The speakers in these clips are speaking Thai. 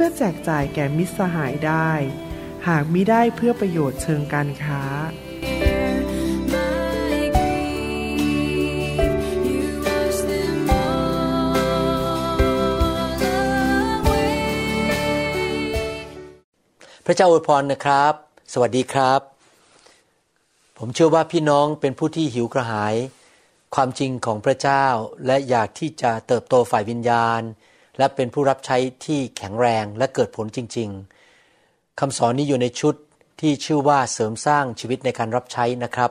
พื่อแจกจ่ายแก่มิตรสหายได้ หากมิได้เพื่อประโยชน์เชิงการค้า พระเจ้าอวยพรนะครับ สวัสดีครับ ผมเชื่อว่าพี่น้องเป็นผู้ที่หิวกระหายความจริงของพระเจ้าและอยากที่จะเติบโตฝ่ายวิญญาณ และเป็นผู้รับใช้ที่แข็งแรงและเกิดผลจริง ๆคำสอนนี้อยู่ในชุดที่ชื่อว่าเสริมสร้างชีวิตในการรับใช้นะครับ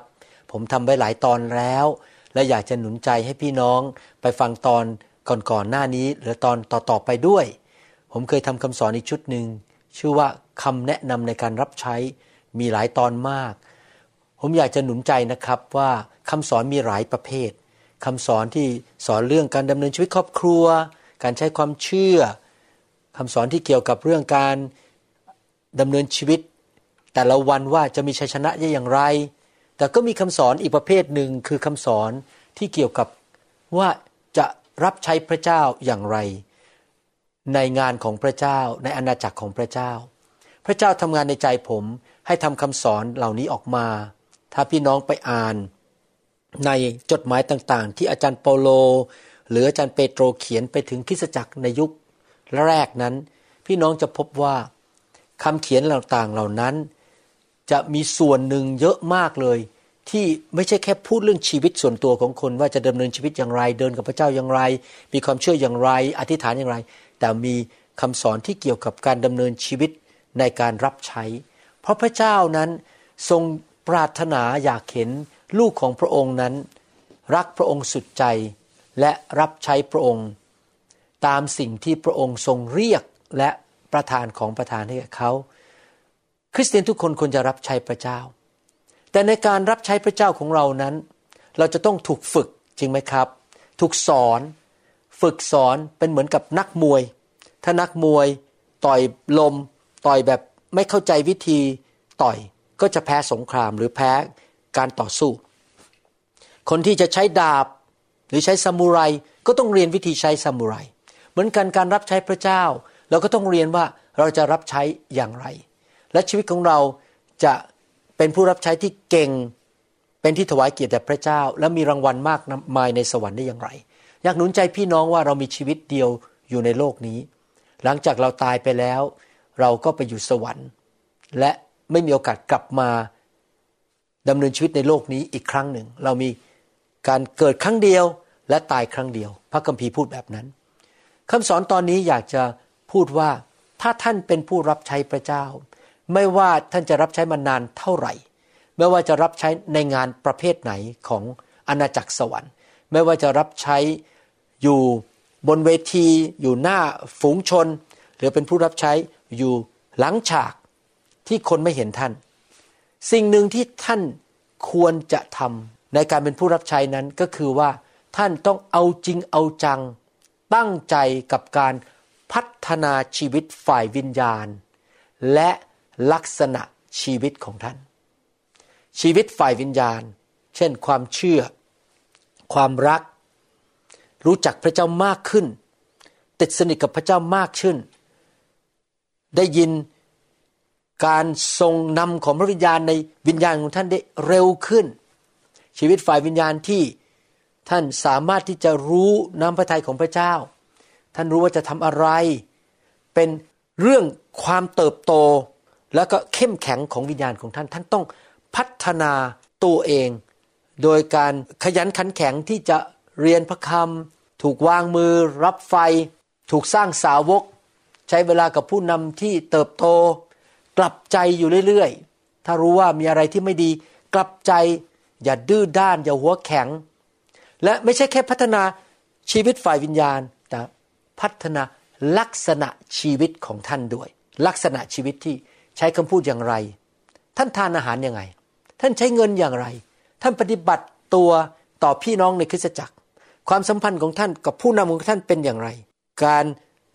ผมทำไว้หลายตอนแล้ว และอยากจะหนุนใจให้พี่น้องไปฟังตอนก่อนๆหน้านี้หรือตอนต่อๆไปด้วย ผมเคยทำคำสอนอีกชุดหนึ่งชื่อว่าคำแนะนำในการรับใช้มีหลายตอนมาก ผมอยากจะหนุนใจนะครับว่าคำสอนมีหลายประเภทคำสอนที่สอนเรื่องการดำเนินชีวิตครอบครัว การใช้ความเชื่อคำสอนที่เกี่ยวกับเรื่องการดำเนินชีวิต แต่ละวันว่าจะมีชัยชนะได้อย่างไร แต่ก็มีคำสอนอีกประเภทหนึ่งคือคำสอนที่เกี่ยวกับว่าจะรับใช้พระเจ้าอย่างไร ในงานของพระเจ้าในอาณาจักรของพระเจ้า พระเจ้าทำงานในใจผมให้ทำคำสอนเหล่านี้ออกมา ถ้าพี่น้องไปอ่านในจดหมายต่างๆ ที่อาจารย์เปาโล หรืออาจารย์เปโตรเขียนไปถึงคริสจักรในยุคแรกนั้น พี่น้องจะพบว่าคำเขียนต่างๆเหล่านั้น จะมีส่วนหนึ่งเยอะมากเลย ที่ไม่ใช่แค่พูดเรื่องชีวิตส่วนตัวของคน ว่าจะดำเนินชีวิตอย่างไร เดินกับพระเจ้าอย่างไร มีความเชื่ออย่างไร อธิษฐานอย่างไร แต่มีคำสอนที่เกี่ยวกับการดำเนินชีวิตในการรับใช้ เพราะพระเจ้านั้นทรงปรารถนาอยากเห็นลูกของพระองค์นั้น รักพระองค์สุดใจ และรับใช้พระองค์ ตามสิ่งที่พระองค์ทรงเรียกและประทานของประทานให้กับเขา คริสเตียนทุกคนควรจะรับใช้พระเจ้า แต่ในการรับใช้พระเจ้าของเรานั้น เราจะต้องถูกฝึกจริงไหมครับ ถูกสอนฝึกสอนเป็นเหมือนกับนักมวย ถ้านักมวยต่อยลม ต่อยแบบไม่เข้าใจวิธีต่อยก็จะแพ้สงครามหรือแพ้การต่อสู้ คนที่จะใช้ดาบ หรือใช้ซามูไรก็ต้องเรียนวิธีใช้ซามูไรเหมือนกันการรับใช้พระเจ้า เราก็ต้องเรียนว่าเราจะรับใช้อย่างไร และชีวิตของเราจะเป็นผู้รับใช้ที่เก่งเป็นที่ถวายเกียรติแด่พระเจ้า และมีรางวัลมากมายในสวรรค์ได้อย่างไร อยากหนุนใจพี่น้องว่าเรามีชีวิตเดียวอยู่ในโลกนี้ หลังจากเราตายไปแล้ว เราก็ไปอยู่สวรรค์ และไม่มีโอกาสกลับมาดำเนินชีวิตในโลกนี้อีกครั้งหนึ่ง เรามี การเกิดครั้งเดียวและตายครั้งเดียว พระคัมภีร์พูดแบบนั้นคำสอนตอนนี้อยากจะพูดว่าถ้าท่านเป็นผู้รับใช้พระเจ้า ไม่ว่าท่านจะรับใช้มานานเท่าไหร่ ไม่ว่าจะรับใช้ในงานประเภทไหนของอาณาจักรสวรรค์ ไม่ว่าจะรับใช้อยู่บนเวทีอยู่หน้าฝูงชน หรือเป็นผู้รับใช้อยู่หลังฉากที่คนไม่เห็นท่าน สิ่งหนึ่งที่ท่านควรจะทำ ในการเป็นผู้รับใช้นั้นก็คือว่าท่านต้องเอาจริงเอาจัง ตั้งใจกับการพัฒนาชีวิตฝ่ายวิญญาณ และลักษณะชีวิตของท่าน ชีวิตฝ่ายวิญญาณ เช่น ความเชื่อ ความรัก รู้จักพระเจ้ามากขึ้น ติดสนิทกับพระเจ้ามากขึ้น ได้ยินการทรงนำของพระวิญญาณในวิญญาณของท่านได้เร็วขึ้น ชีวิตฝ่ายวิญญาณที่ท่านสามารถที่จะรู้น้ำพระทัยของพระเจ้า ท่านรู้ว่าจะทำอะไร เป็นเรื่องความเติบโต แล้วก็เข้มแข็งของวิญญาณของท่าน ท่านต้องพัฒนาตัวเอง โดยการขยันขันแข็งที่จะเรียนพระคำถูกวางมือ รับไฟ ถูกสร้างสาวก ใช้เวลากับผู้นำที่เติบโต กลับใจอยู่เรื่อยๆ ถ้ารู้ว่ามีอะไรที่ไม่ดี กลับใจ อย่าดื้อด้าน อย่าหัวแข็ง และไม่ใช่แค่พัฒนาชีวิตฝ่ายวิญญาณแต่พัฒนาลักษณะชีวิตของท่านด้วย ลักษณะชีวิตที่ใช้คำพูดอย่างไร ท่านทานอาหารยังไง ท่านใช้เงินอย่างไร ท่านปฏิบัติตัวต่อพี่น้องในคริสตจักร ความสัมพันธ์ของท่านกับผู้นำของท่านเป็นอย่างไร การ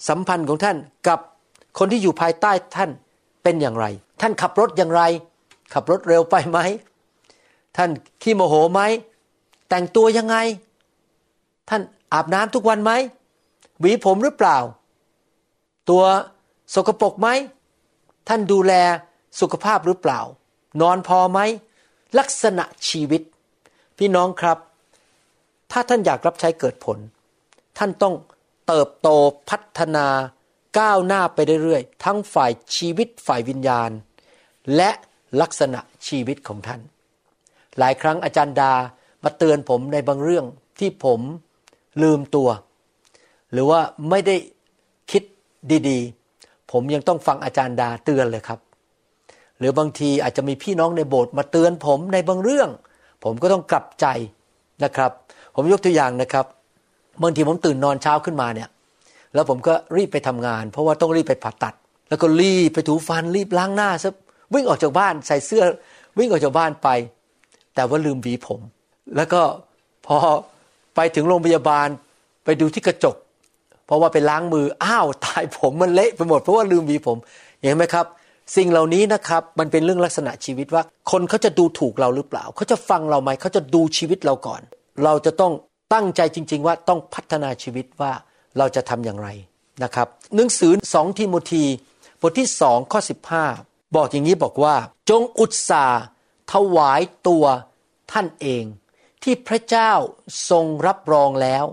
สัมพันธ์ของท่านกับคนที่อยู่ภายใต้ท่านเป็นอย่างไร ท่านขับรถอย่างไร ขับรถเร็วไปไหม ท่านขี้โมโหไหม แต่งตัวยังไง ท่านอาบน้ำทุกวันไหม หวีผมหรือเปล่า ตัวสกปรกไหม ท่านดูแลสุขภาพหรือเปล่า นอนพอไหม ลักษณะชีวิต พี่น้องครับ ถ้าท่านอยากรับใช้เกิดผล ท่านต้องเติบโตพัฒนาก้าวหน้าไปเรื่อยๆทั้งฝ่ายชีวิตฝ่ายวิญญาณ และลักษณะชีวิตของท่าน หลายครั้งอาจารย์ดามาเตือนผมในบางเรื่องที่ผมลืมตัว หรือว่าไม่ได้คิดดีๆ ผมยังต้องฟังอาจารย์ดาเตือนเลยครับ หรือบางทีอาจจะมีพี่น้องในโบสถ์มาเตือนผมในบางเรื่อง ผมก็ต้องกลับใจนะครับ ผมยกตัวอย่างนะครับบางทีผมตื่นนอนเช้าขึ้นมาเนี่ย แล้วผมก็รีบไปทำงาน เพราะว่าต้องรีบไปผ่าตัด แล้วก็รีบไปถูฟันรีบล้างหน้าซะวิ่งออกจากบ้านใส่เสื้อ วิ่งออกจากบ้านไป แต่ว่าลืมหวีผม แล้วก็พอไปถึงโรงพยาบาลไปดูที่กระจก เพราะว่าไปล้างมืออ้าวตายผมมันเละไปหมดเพราะว่าลืมหวีผมเห็นไหมครับ สิ่งเหล่านี้นะครับมันเป็นเรื่องลักษณะชีวิตว่า คนเขาจะดูถูกเราหรือเปล่า เขาจะฟังเราไหมเขาจะดูชีวิตเราก่อน เราจะต้องตั้งใจจริง ๆ ว่าต้องพัฒนาชีวิตว่าเราจะทำอย่างไรนะครับหนังสือสองทิโมธีบทที่สองข้อสิบห้าบอกอย่างนี้บอกว่า จงอุตสา ถวายตัวท่านเอง ที่พระเจ้าทรงรับรองแล้ว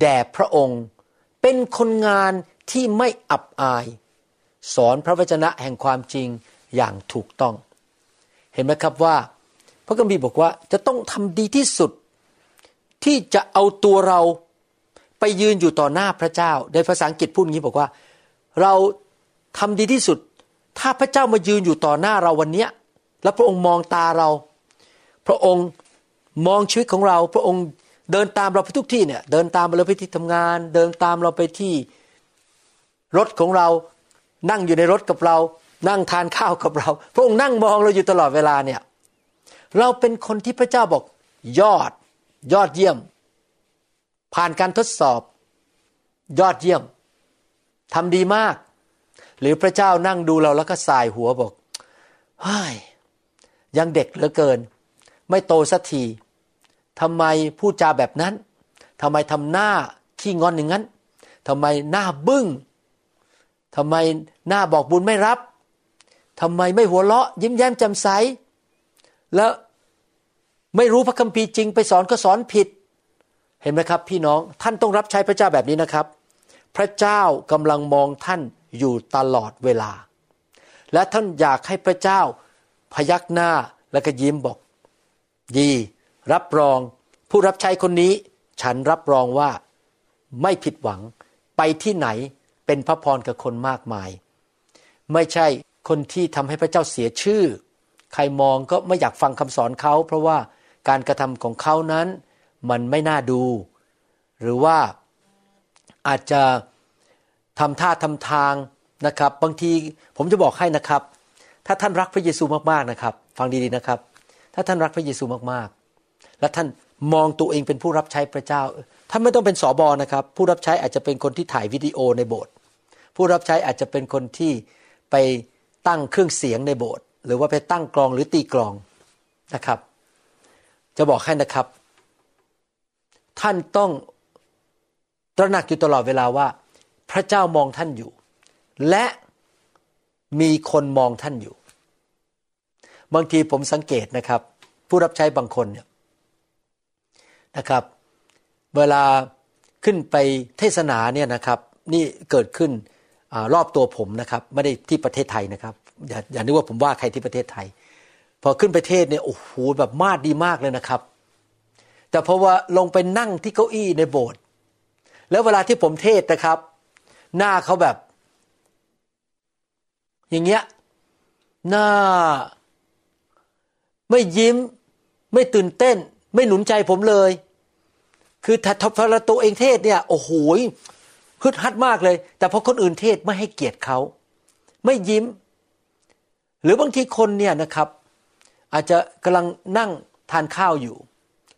แด่พระองค์เป็นคนงานที่ไม่อับอาย สอนพระวจนะแห่งความจริงอย่างถูกต้อง เห็นไหมครับว่า พระกัมพีบอกว่าจะต้องทำดีที่สุด ที่จะเอาตัวเราไปยืนอยู่ต่อหน้าพระเจ้า ในภาษาอังกฤษพูดงี้บอกว่า เราทำดีที่สุด ถ้าพระเจ้ามายืนอยู่ต่อหน้าเราวันเนี้ย แล้วพระองค์มองตาเรา พระองค์มองชีวิตของเรา พระองค์เดินตามเราไปทุกที่เนี่ย เดินตามเราไปที่ทำงาน เดินตามเราไปที่รถของเรา นั่งอยู่ในรถกับเรา นั่งทานข้าวกับเรา พระองค์นั่งมองเราอยู่ตลอดเวลาเนี่ย เราเป็นคนที่พระเจ้าบอก ยอด ยอดเยี่ยม ผ่านการทดสอบ ยอดเยี่ยมทำดีมาก หรือพระเจ้านั่งดูเราแล้วก็สายหัวบอกเฮ้ย ยังเด็กเหลือเกิน ไม่โตสักทีทำไมพูดจาแบบนั้นทำไมทำหน้าขี้งอนอย่างนั้นทำไมหน้าบึง้งทำไมหน้าบอกบุญไม่รับทำไมไม่หัวเราะ ยิ้มแย้มแจ่มใส แล้วไม่รู้พระคัมภีร์จริงไปสอนก็สอนผิด เห็นไหมครับ พี่น้องท่านต้องรับใช้พระเจ้าแบบนี้นะครับ พระเจ้ากำลังมองท่านอยู่ตลอดเวลา และท่านอยากให้พระเจ้า พยักหน้าแล้วก็ยิ้มบอก ดี รับรอง ผู้รับใช้คนนี้ ฉันรับรองว่า ไม่ผิดหวัง ไปที่ไหนเป็นพระพรกับคนมากมาย ไม่ใช่คนที่ทำให้พระเจ้าเสียชื่อ ใครมองก็ไม่อยากฟังคำสอนเขา เพราะว่าการกระทำของเขานั้นมันไม่น่าดู หรือว่าอาจจะทำท่าทำทางนะครับ บางทีผมจะบอกให้นะครับ ถ้าท่านรักพระเยซูมากๆนะครับ ฟังดีๆนะครับ ถ้าท่านรักพระเยซูมากๆ และท่านมองตัวเองเป็นผู้รับใช้พระเจ้าท่านไม่ต้องเป็นสอบอนะครับ ผู้รับใช้อาจจะเป็นคนที่ถ่ายวิดีโอในโบสถ์ผู้รับใช้อาจจะเป็นคนที่ไปตั้งเครื่องเสียงในโบสถ์หรือว่าไปตั้งกลองหรือตีกลองนะครับ จะบอกให้นะครับ ท่านต้องตระหนักอยู่ตลอดเวลาว่า พระเจ้ามองท่านอยู่ และ มีคนมองท่านอยู่ บางทีผมสังเกตนะครับ ผู้รับใช้บางคนเนี่ยนะครับ เวลาขึ้นไปเทศนาเนี่ยนะครับ นี่เกิดขึ้นอรอบตัวผมนะครับ ไม่ได้ที่ประเทศไทยนะครับ อย่าอย่านึกว่าผมว่าใครที่ประเทศไทย พอขึ้นไปเทศเนี่ยโอ้โหแบบมาดดีมากเลยนะครับ แต่พอว่าลงไปนั่งที่เก้าอี้ในโบสถ์แล้วเวลาที่ผมเทศนะครับ หน้าเขาแบบ อย่างเงี้ยหน้า ไม่ยิ้ม ไม่ตื่นเต้น ไม่หนุนใจผมเลย คือถ้าพอตัวเองเทศเนี่ย โอ้โหฮึดฮัดมากเลย แต่พอคนอื่นเทศไม่ให้เกียรติเขาไม่ยิ้ม หรือบางทีคนเนี่ยนะครับ อาจจะกำลังนั่งทานข้าวอยู่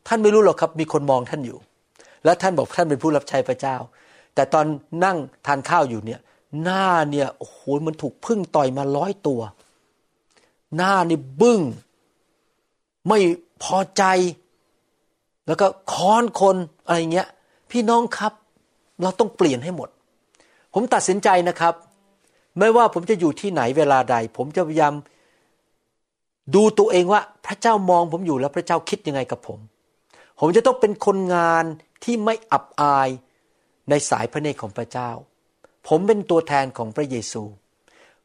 ท่านไม่รู้หรอกครับ มีคนมองท่านอยู่ แล้วท่านบอกท่านเป็นผู้รับใช้พระเจ้า แต่ตอนนั่งทานข้าวอยู่เนี่ย หน้าเนี่ยโอ้โหมันถูกพึ่งต่อยมาร้อยตัว หน้านี่บึง้ง ไม่พอใจ แล้วก็ค้อนคนอะไรเงี้ย พี่น้องครับ เราต้องเปลี่ยนให้หมด ผมตัดสินใจนะครับ ไม่ว่าผมจะอยู่ที่ไหนเวลาใด ผมจะพยายามดูตัวเองว่าพระเจ้ามองผมอยู่แล้วพระเจ้าคิดยังไงกับผม ผมจะต้องเป็นคนงานที่ไม่อับอายในสายพระเนตรของพระเจ้า ผมเป็นตัวแทนของพระเยซู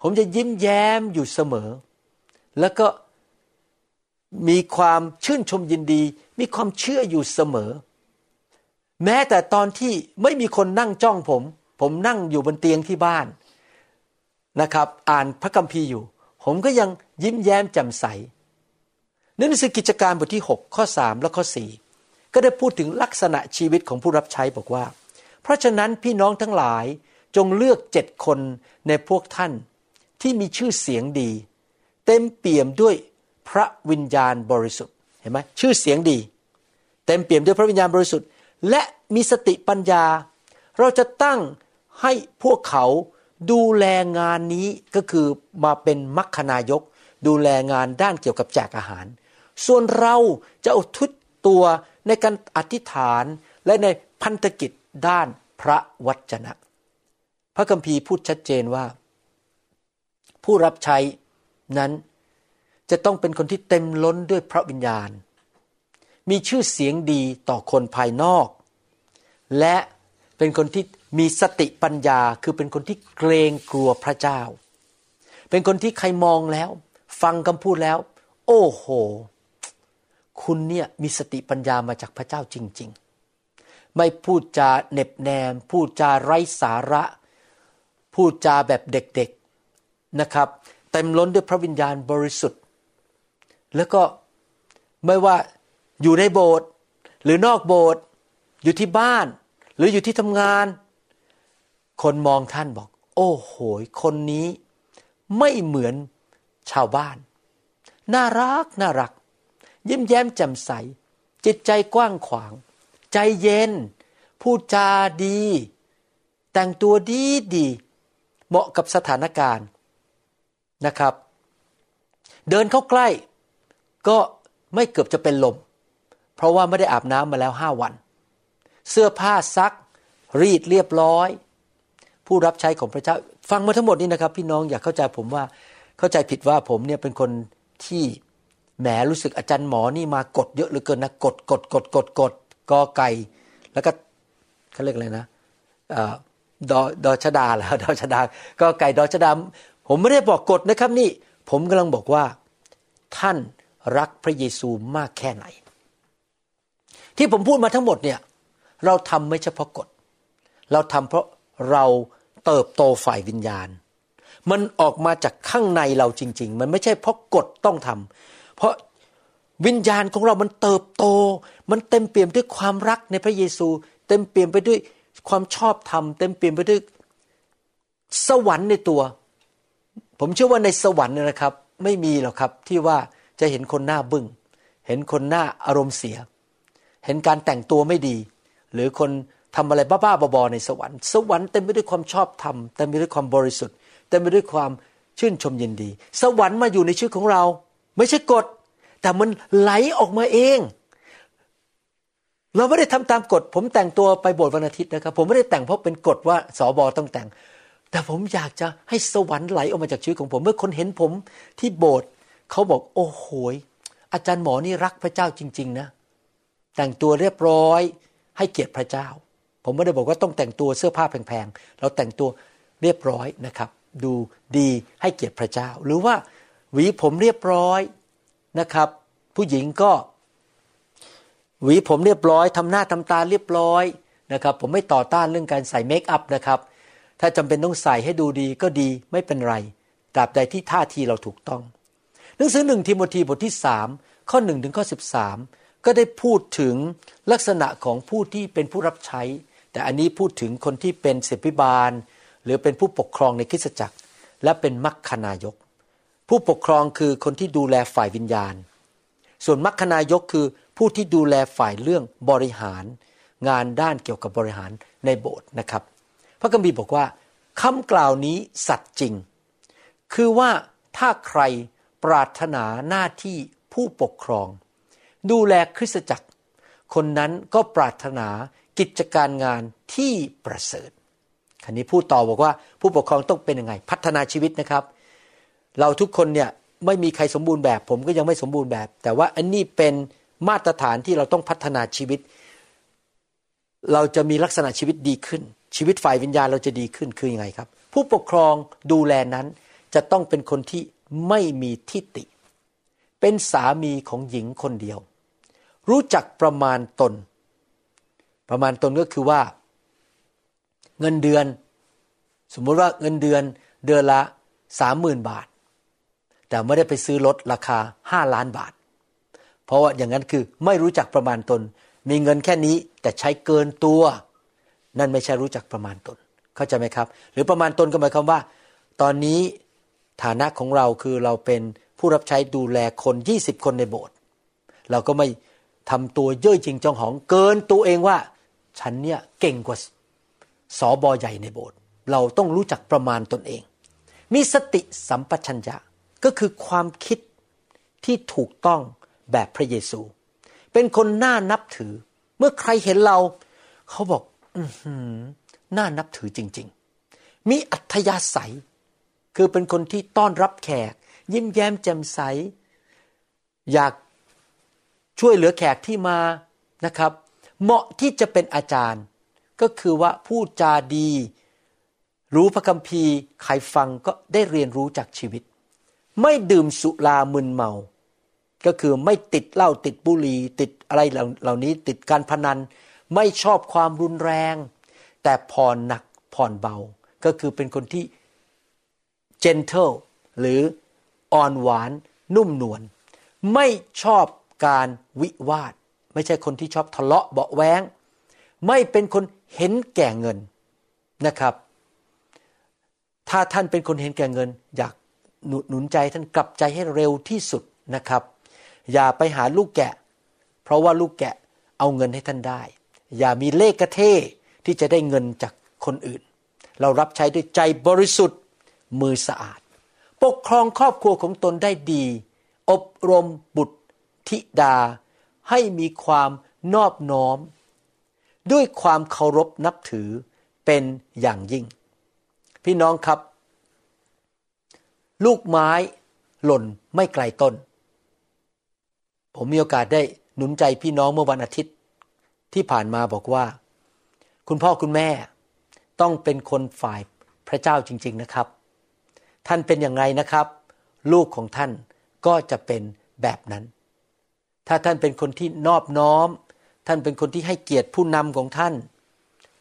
ผมจะยิ้มแย้มอยู่เสมอ แล้วก็มีความชื่นชมยินดี มีความเชื่ออยู่เสมอ แม้แต่ตอนที่ไม่มีคนนั่งจ้องผม ผมนั่งอยู่บนเตียงที่บ้านนะครับ อ่านพระคัมภีร์อยู่ ผมก็ยังยิ้มแย้มแจ่มใสในหนังสือกิจการบทที่ 6 ข้อ 3 และข้อ 4 ก็ได้พูดถึงลักษณะชีวิตของผู้รับใช้บอกว่า เพราะฉะนั้นพี่น้องทั้งหลาย จงเลือกเจ็ดคนในพวกท่านที่มีชื่อเสียงดี เต็มเปี่ยมด้วยพระวิญญาณบริสุทธิ์เห็นไหมชื่อเสียงดี เต็มเปี่ยมด้วยพระวิญญาณบริสุทธิ์ และมีสติปัญญา เราจะตั้งให้พวกเขาดูแลงานนี้ก็คือมาเป็นมัคคณายก ดูแลงานด้านเกี่ยวกับแจกอาหาร ส่วนเราจะอุทิศตัวในการอธิษฐานและในพันธกิจด้านพระวจนะ พระคัมภีร์พูดชัดเจนว่า ผู้รับใช้นั้นจะต้องเป็นคนที่เต็มล้นด้วยพระวิญญาณ มีชื่อเสียงดีต่อคนภายนอก และเป็นคนที่มีสติปัญญาคือเป็นคนที่เกรงกลัวพระเจ้า เป็นคนที่ใครมองแล้ว ฟังคำพูดแล้ว โอ้โห คุณเนี่ยมีสติปัญญามาจากพระเจ้าจริง ๆ ไม่พูดจาเน็บแนม พูดจาไร้สาระ พูดจาแบบเด็กๆนะครับ เต็มล้นด้วยพระวิญญาณบริสุทธิ์ แล้วก็ไม่ว่าอยู่ในโบสถ์หรือนอกโบสถ์อยู่ที่บ้าน หรืออยู่ที่ทำงาน คนมองท่านบอก โอ้โหคนนี้ไม่เหมือนชาวบ้าน น่ารักน่ารัก ยิ้มแย้มแจ่มใส จิตใจกว้างขวาง ใจเย็น พูดจาดี แต่งตัวดีดี เหมาะกับสถานการณ์นะครับ เดินเข้าใกล้ก็ไม่เกือบจะเป็นลม เพราะว่าไม่ได้อาบน้ำมาแล้วห้าวัน เสื้อผ้าซัก รีดเรียบร้อย ผู้รับใช้ของพระเจ้า ฟังมาทั้งหมดนี้นะครับ พี่น้องอยากเข้าใจผมว่าเข้าใจผิดว่าผมเนี่ยเป็นคนที่แหมรู้สึกอาจารย์หมอนี่มากดเยอะเหลือเกินนะกดกดกดกดกดกอไก่ แล้วก็เขาเรียกอะไรนะ ดอดอชดาแล้วดอชดา ก็ไก่ดอชดา ผมไม่ได้บอกกดนะครับนี่ ผมกำลังบอกว่า ท่านรักพระเยซูมากแค่ไหน ที่ผมพูดมาทั้งหมดเนี่ย เราทำไม่เฉพาะกฎ เราทำเพราะเราเติบโตฝ่ายวิญญาณ มันออกมาจากข้างในเราจริง ๆ มันไม่ใช่เพราะกฎต้องทำเพราะวิญญาณของเรามันเติบโต มันเต็มเปี่ยมด้วยความรักในพระเยซู เต็มเปี่ยมไปด้วย ความชอบธรรมเต็มเปี่ยมไปด้วยสวรรค์ในตัว ผมเชื่อว่าในสวรรค์นะครับ ไม่มีหรอกครับที่ว่าจะเห็นคนหน้าบึง้งเห็นคนหน้าอารมณ์เสีย เห็นการแต่งตัวไม่ดี หรือคนทำอะไรบ้าๆบอๆในสวรรค์ สวรรค์เต็มไปด้วยความชอบธรรมเต็มไปด้วยความบริสุทธิ์เต็มไปด้วยความชื่นชมยินดี สวรรค์มาอยู่ในชีวิตของเรา ไม่ใช่กฎแต่มันไหลออกมาเอง เราไม่ได้ทำตามกฎ ผมแต่งตัวไปโบสถ์วันอาทิตย์นะครับ ผมไม่ได้แต่งเพราะเป็นกฎว่าสอบอต้องแต่ง แต่ผมอยากจะให้สวรรค์ไหลออกมาจากชีวิตของผม เมื่อคนเห็นผมที่โบสถ์เขาบอกโอ้โหอาจารย์หมอนี่รักพระเจ้าจริง ๆ นะ แต่งตัวเรียบร้อยให้เกียรติพระเจ้า ผมไม่ได้บอกว่าต้องแต่งตัวเสื้อผ้าแพงๆเราแต่งตัวเรียบร้อยนะครับ ดูดีให้เกียรติพระเจ้า หรือว่าหวีผมเรียบร้อยนะครับ ผู้หญิงก็ หวีผมเรียบร้อยทำหน้าทำตาเรียบร้อยนะครับผมไม่ต่อต้านเรื่องการใส่เมคอัพนะครับถ้าจำเป็นต้องใส่ให้ดูดีก็ดีไม่เป็นไรตราบใดที่ท่าทีเราถูกต้อง หนังสือหนึ่งทิโมธีบทที่สามข้อหนึ่งถึงข้อสิบสามก็ได้พูดถึงลักษณะของผู้ที่เป็นผู้รับใช้ แต่อันนี้พูดถึงคนที่เป็นศิบิบาล หรือเป็นผู้ปกครองในคริสตจักร และเป็นมัคคณายก ผู้ปกครองคือคนที่ดูแลฝ่ายวิญญาณ ส่วนมัคคณายกคือ ผู้ที่ดูแลฝ่ายเรื่องบริหารงานด้านเกี่ยวกับบริหารในโบสถ์นะครับ พระคัมภีร์บอกว่าคำกล่าวนี้สัตย์จริง คือว่าถ้าใครปรารถนาหน้าที่ผู้ปกครอง ดูแลคริสตจักร คนนั้นก็ปรารถนากิจการงานที่ประเสริฐคันนี้พูดต่อบอกว่าผู้ปกครองต้องเป็นยังไง พัฒนาชีวิตนะครับ เราทุกคนเนี่ยไม่มีใครสมบูรณ์แบบ ผมก็ยังไม่สมบูรณ์แบบ แต่ว่าอันนี้เป็น มาตรฐานที่เราต้องพัฒนาชีวิต เราจะมีลักษณะชีวิตดีขึ้น ชีวิตฝ่ายวิญญาณเราจะดีขึ้นคืออยังไงครับ ผู้ปกครองดูแลนั้นจะต้องเป็นคนที่ไม่มีทิฏฐิเป็นสามีของหญิงคนเดียว รู้จักประมาณตน ประมาณตนก็คือว่า เงินเดือน สมมติว่าเงินเดือนเดือนละสามหมื่นบาท แต่ไม่ได้ไปซื้อรถราคาห้าล้านบาท ราะว่าอย่างนั้นคือไม่รู้จักประมาณตน มีเงินแค่นี้แต่ใช้เกินตัว นั่นไม่ใช่รู้จักประมาณตน เข้าใจไหมครับ หรือประมาณตนก็หมายความว่า ตอนนี้ฐานะของเราคือเราเป็นผู้รับใช้ดูแลคนยี่สิบคนในโบสถ์เราก็ไม่ทำตัวเย่อจริงจองหองเกินตัวเองว่า ฉันเนี่ยเก่งกว่าสอบอใหญ่ในโบสถ์เราต้องรู้จักประมาณตนเอง มีสติสัมปชัญญะก็คือความคิดที่ถูกต้อง แบบพระเยซู เป็นคนน่านับถือ เมื่อใครเห็นเรา เขาบอกอืน่านับถือจริง ๆ มีอัธยาศัย คือเป็นคนที่ต้อนรับแขก ยิ้มแย้มแจ่มใส อยากช่วยเหลือแขกที่มานะครับ เหมาะที่จะเป็นอาจารย์ ก็คือว่าพูดจาดี รู้พระคัมภีร์ใครฟังก็ได้เรียนรู้จากชีวิต ไม่ดื่มสุรามึนเมา ก็คือไม่ติดเหล้าติดบุหรี่ติดอะไรเหล่านี้ติดการพนัน ไม่ชอบความรุนแรง แต่ผ่อนหนักผ่อนเบา ก็คือเป็นคนที่ gentle หรืออ่อนหวานนุ่มนวลไม่ชอบการวิวาท ไม่ใช่คนที่ชอบทะเลาะเบาแวงไม่เป็นคนเห็นแก่เงินนะครับ ถ้าท่านเป็นคนเห็นแก่เงิน อยากหนุนใจท่านกลับใจให้เร็วที่สุดนะครับ อย่าไปหาลูกแกะ เพราะว่าลูกแกะเอาเงินให้ท่านได้ อย่ามีเลขกระเทที่จะได้เงินจากคนอื่น เรารับใช้ด้วยใจบริสุทธิ์มือสะอาด ปกครองครอบครัวของตนได้ดี อบรมบุตรธิดา ให้มีความนอบน้อม ด้วยความเคารพนับถือเป็นอย่างยิ่ง พี่น้องครับ ลูกไม้หล่นไม่ไกลต้น ผมมีโอกาสได้หนุนใจพี่น้องเมื่อวันอาทิตย์ที่ผ่านมาบอกว่า คุณพ่อคุณแม่ต้องเป็นคนฝ่ายพระเจ้าจริง ๆนะครับ ท่านเป็นอย่างไรนะครับ ลูกของท่านก็จะเป็นแบบนั้น ถ้าท่านเป็นคนที่นอบน้อม ท่านเป็นคนที่ให้เกียรติผู้นำของท่าน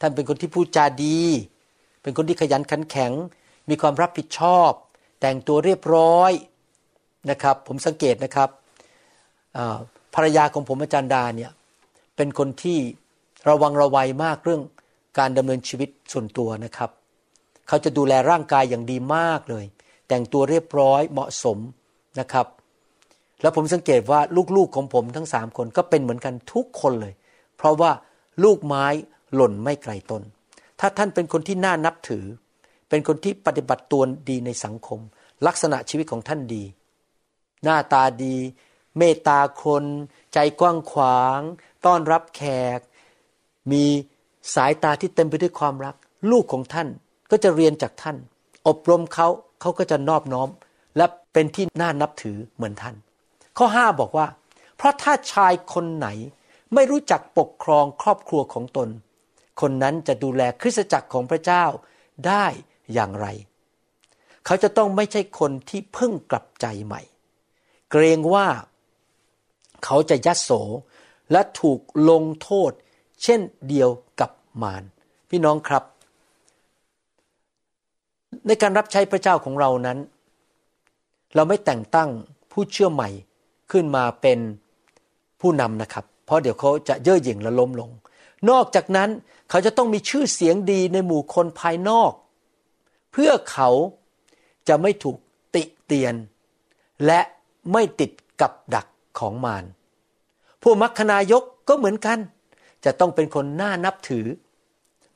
ท่านเป็นคนที่พูดจาดี เป็นคนที่ขยันขันแข็ง มีความรับผิดชอบ แต่งตัวเรียบร้อยนะครับ ผมสังเกตนะครับ ภรรยาของผมอาจารย์ดาเนี่ยเป็นคนที่ระวังระวัยมากเรื่องการดำเนินชีวิตส่วนตัวนะครับ เขาจะดูแลร่างกายอย่างดีมากเลย แต่งตัวเรียบร้อยเหมาะสมนะครับ แล้วผมสังเกตว่าลูกๆของผมทั้งสามคนก็เป็นเหมือนกันทุกคนเลย เพราะว่าลูกไม้หล่นไม่ไกลต้น ถ้าท่านเป็นคนที่น่านับถือ เป็นคนที่ปฏิบัติตัวดีในสังคม ลักษณะชีวิตของท่านดี หน้าตาดี เมตตาคน ใจกว้างขวาง ต้อนรับแขก มีสายตาที่เต็มไปด้วยความรัก ลูกของท่านก็จะเรียนจากท่าน อบรมเขาเขาก็จะนอบน้อม และเป็นที่น่านับถือเหมือนท่าน ข้อ 5 บอกว่า เพราะถ้าชายคนไหนไม่รู้จักปกครองครอบครัวของตน คนนั้นจะดูแลคริสตจักรของพระเจ้าได้อย่างไร เขาจะต้องไม่ใช่คนที่เพิ่งกลับใจใหม่ เกรงว่า เขาจะยัดโสและถูกลงโทษ เช่นเดียวกับมาร พี่น้องครับ ในการรับใช้พระเจ้าของเรานั้น เราไม่แต่งตั้งผู้เชื่อใหม่ขึ้นมาเป็นผู้นำนะครับ เพราะเดี๋ยวเขาจะเย่อหยิ่งและล้มลง นอกจากนั้นเขาจะต้องมีชื่อเสียงดีในหมู่คนภายนอก เพื่อเขาจะไม่ถูกติเตียน และไม่ติดกับดัก ของมารผู้มัคคณายกก็เหมือนกัน จะต้องเป็นคนน่านับถือ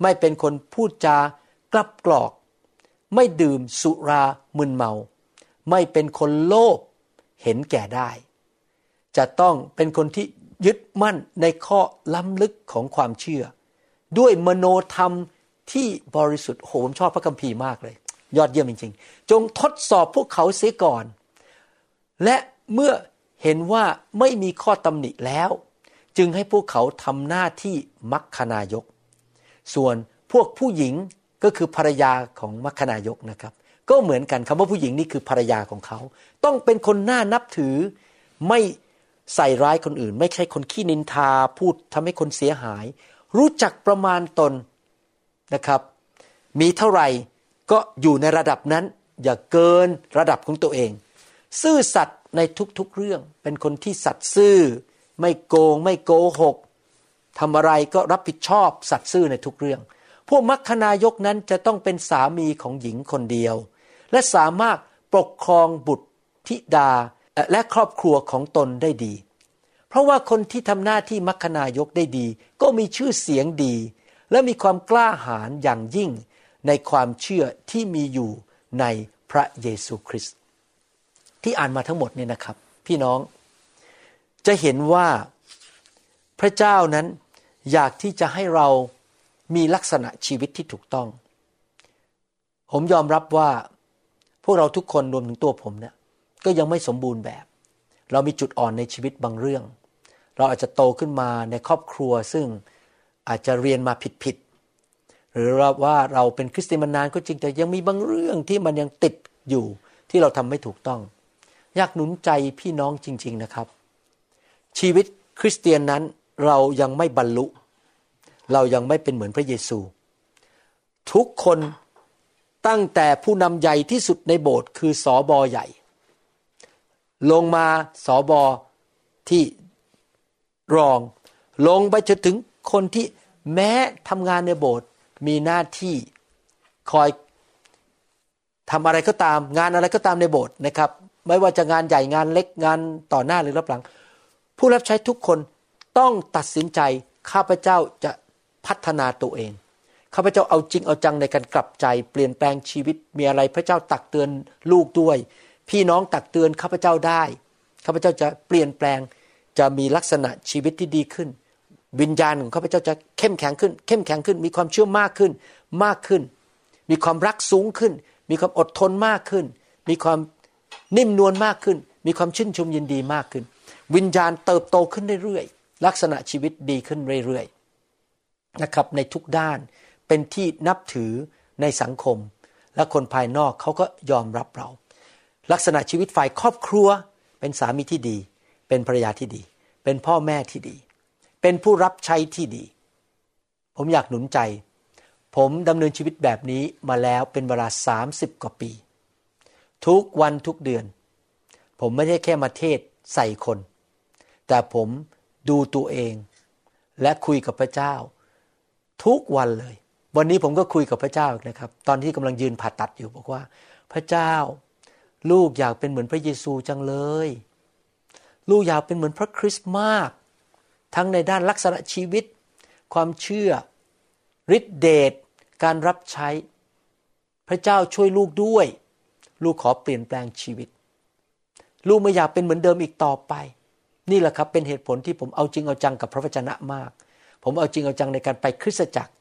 ไม่เป็นคนพูดจากลับกรอก ไม่ดื่มสุรามึนเมา ไม่เป็นคนโลภเห็นแก่ได้ จะต้องเป็นคนที่ยึดมั่นในข้อล้ำลึกของความเชื่อ ด้วยมโนธรรมที่บริสุทธิ์โหผมชอบพระคัมภีร์มากเลย ยอดเยี่ยมจริง ๆ จงทดสอบพวกเขาเสียก่อน และเมื่อ เห็นว่าไม่มีข้อตำหนิแล้ว จึงให้พวกเขาทำหน้าที่มัคคณายก ส่วนพวกผู้หญิงก็คือภรรยาของมัคคณายกนะครับ ก็เหมือนกันคำว่าผู้หญิงนี่คือภรรยาของเขา ต้องเป็นคนน่านับถือ ไม่ใส่ร้ายคนอื่น ไม่ใช่คนขี้นินทาพูดทำให้คนเสียหาย รู้จักประมาณตนนะครับ มีเท่าไหร่ก็อยู่ในระดับนั้น อย่าเกินระดับของตัวเอง ซื่อสัตย์ในทุกๆเรื่อง เป็นคนที่สัตย์ซื่อ ไม่โกง ไม่โกหกทำอะไรก็รับผิดชอบสัตย์ซื่อในทุกเรื่อง พวกมัคคณายกนั้นจะต้องเป็นสามีของหญิงคนเดียว และสามารถปกครองบุตรธิดาและครอบครัวของตนได้ดี เพราะว่าคนที่ทำหน้าที่มัคคณายกได้ดี ก็มีชื่อเสียงดี และมีความกล้าหาญอย่างยิ่งในความเชื่อที่มีอยู่ในพระเยซูคริสต์ ที่อ่านมาทั้งหมดเนี่ยนะครับ พี่น้องจะเห็นว่าพระเจ้านั้นอยากที่จะให้เรามีลักษณะชีวิตที่ถูกต้อง ผมยอมรับว่าพวกเราทุกคนรวมถึงตัวผมเนี่ยก็ยังไม่สมบูรณ์แบบ เรามีจุดอ่อนในชีวิตบางเรื่อง เราอาจจะโตขึ้นมาในครอบครัวซึ่งอาจจะเรียนมาผิดๆหรือว่าเราเป็นคริสเตียนมานานก็จริงแต่ยังมีบางเรื่องที่มันยังติดอยู่ที่เราทำไม่ถูกต้อง อยากหนุนใจพี่น้องจริง ๆนะครับ ชีวิตคริสเตียนนั้นเรายังไม่บรรลุ เรายังไม่เป็นเหมือนพระเยซู ทุกคนตั้งแต่ผู้นำใหญ่ที่สุดในโบสถ์คือสอบอใหญ่ ลงมาสอบอที่รอง ลงไปจนถึงคนที่แม้ทำงานในโบสถ์มีหน้าที่คอยทำอะไรก็ตาม งานอะไรก็ตามในโบสถ์นะครับ ไม่ว่าจะงานใหญ่งานเล็กงานต่อหน้าหรือรับหลัง ผู้รับใช้ทุกคนต้องตัดสินใจข้าพเจ้าจะพัฒนาตัวเองข้าพเจ้าเอาจริงเอาจังในการกลับใจเปลี่ยนแปลงชีวิตมีอะไรพระเจ้าตักเตือนลูกด้วย พี่น้องตักเตือนข้าพเจ้าได้ข้าพเจ้าจะเปลี่ยนแปลงจะมีลักษณะชีวิตที่ดีขึ้น วิญญาณของข้าพเจ้าจะเข้มแข็งขึ้น เข้มแข็งขึ้น มีความเชื่อมากขึ้นมากขึ้น มีความรักสูงขึ้น มีความอดทนมากขึ้น มีความ นิ่มนวลมากขึ้น มีความชื่นชมยินดีมากขึ้น วิญญาณเติบโตขึ้นเรื่อยๆลักษณะชีวิตดีขึ้นเรื่อยๆนะครับในทุกด้านเป็นที่นับถือในสังคม และคนภายนอกเขาก็ยอมรับเรา ลักษณะชีวิตฝ่ายครอบครัว เป็นสามีที่ดี เป็นภรรยาที่ดี เป็นพ่อแม่ที่ดี เป็นผู้รับใช้ที่ดี ผมอยากหนุนใจ ผมดำเนินชีวิตแบบนี้มาแล้วเป็นเวลาสามสิบกว่าปี ทุกวันทุกเดือน ผมไม่ได้แค่มาเทศใส่คน แต่ผมดูตัวเอง และคุยกับพระเจ้า ทุกวันเลย วันนี้ผมก็คุยกับพระเจ้านะครับ ตอนที่กำลังยืนผ่าตัดอยู่บอกว่า พระเจ้า ลูกอยากเป็นเหมือนพระเยซูจังเลย ลูกอยากเป็นเหมือนพระคริสต์มาก ทั้งในด้านลักษณะชีวิต ความเชื่อฤทธิเดชการรับใช้ พระเจ้าช่วยลูกด้วย ลูกขอเปลี่ยนแปลงชีวิต ลูกไม่อยากเป็นเหมือนเดิมอีกต่อไป นี่แหละครับเป็นเหตุผลที่ผมเอาจริงเอาจังกับพระวจนะมาก ผมเอาจริงเอาจังในการไปคริสตจักร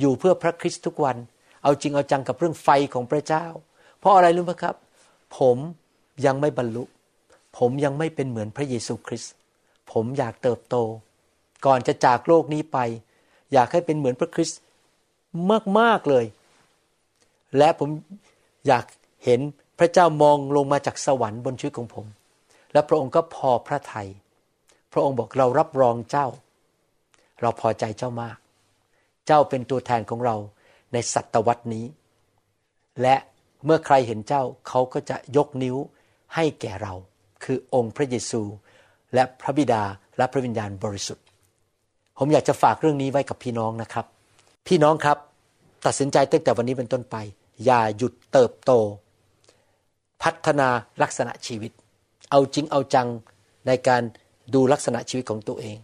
อยู่เพื่อพระคริสต์ทุกวัน เอาจริงเอาจังกับเรื่องไฟของพระเจ้า เพราะอะไรรู้ไหมครับ ผมยังไม่บรรลุ ผมยังไม่เป็นเหมือนพระเยซูคริสต์ผมอยากเติบโต ก่อนจะจากโลกนี้ไป อยากให้เป็นเหมือนพระคริสต์มากๆเลย และผมอยาก เห็นพระเจ้ามองลงมาจากสวรรค์บนชีวิตของผม และพระองค์ก็พอพระทยัยพระองค์บอกเรารับรองเจ้า เราพอใจเจ้ามาก เจ้าเป็นตัวแทนของเราในศตวรรษนี้ และเมื่อใครเห็นเจ้าเขาก็จะยกนิ้วให้แก่เรา คือองค์พระเยซู และพระบิดาและพระวิญญาณบริสุทธิ์ ผมอยากจะฝากเรื่องนี้ไว้กับพี่น้องนะครับ พี่น้องครับ ตัดสินใจตั้งแต่วันนี้เป็นต้นไป อย่าหยุดเติบโต พัฒนาลักษณะชีวิต เอาจริงเอาจังในการดูลักษณะชีวิตของตัวเอง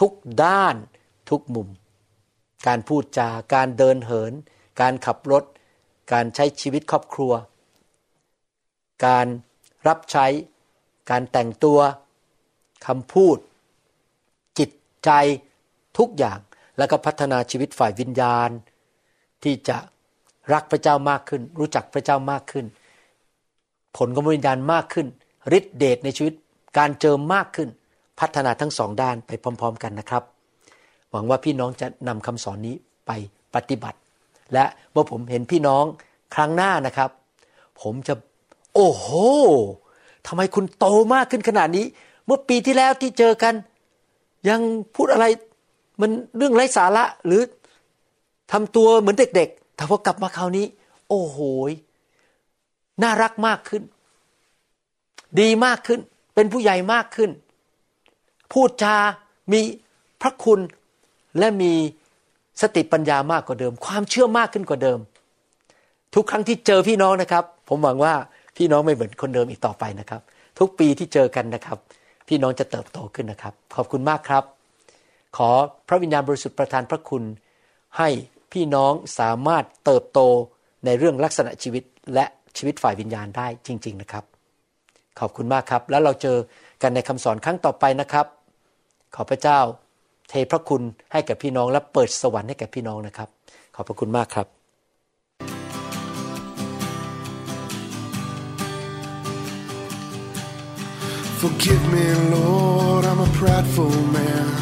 ทุกด้านทุกมุม การพูดจา การเดินเหิน การขับรถ การใช้ชีวิตครอบครัว การรับใช้ การแต่งตัวคำพูด จิตใจทุกอย่างแล้วก็พัฒนาชีวิตฝ่ายวิญญาณ ที่จะรักพระเจ้ามากขึ้น รู้จักพระเจ้ามากขึ้น ผลของวิญญาณมากขึ้นฤทธิเดชในชีวิต การเจอมากขึ้น พัฒนาทั้งสองด้านไปพร้อม ๆ กันนะครับ หวังว่าพี่น้องจะนำคำสอนนี้ไปปฏิบัติ และเมื่อผมเห็นพี่น้องครั้งหน้านะครับ ผมจะ โอ้โหทำไมคุณโตมากขึ้นขนาดนี้ เมื่อปีที่แล้วที่เจอกัน ยังพูดอะไรมันเรื่องไร้สาระหรือทำตัวเหมือนเด็ก ๆ แต่พอกลับมาคราวนี้ โอ้โห น่ารักมากขึ้น ดีมากขึ้น เป็นผู้ใหญ่มากขึ้น พูดจา มีพระคุณและมีสติปัญญามากกว่าเดิม ความเชื่อมากขึ้นกว่าเดิม ทุกครั้งที่เจอพี่น้องนะครับ ผมหวังว่าพี่น้องไม่เหมือนคนเดิมอีกต่อไปนะครับ ทุกปีที่เจอกันนะครับ พี่น้องจะเติบโตขึ้นนะครับ ขอบคุณมากครับ ขอพระวิญญาณบริสุทธิ์ประทานพระคุณ ให้พี่น้องสามารถเติบโตในเรื่องลักษณะชีวิตและ ชีวิตฝ่ายวิญญาณได้จริง ๆนะครับ ขอบคุณมากครับ แล้วเราเจอกันในคำสอนครั้งต่อไปนะครับ ขอพระเจ้าเทพระคุณให้กับพี่น้องและเปิดสวรรค์ให้แก่พี่น้องนะครับ ขอบพระคุณมากครับ Forgive me, Lord, I'm a prideful man.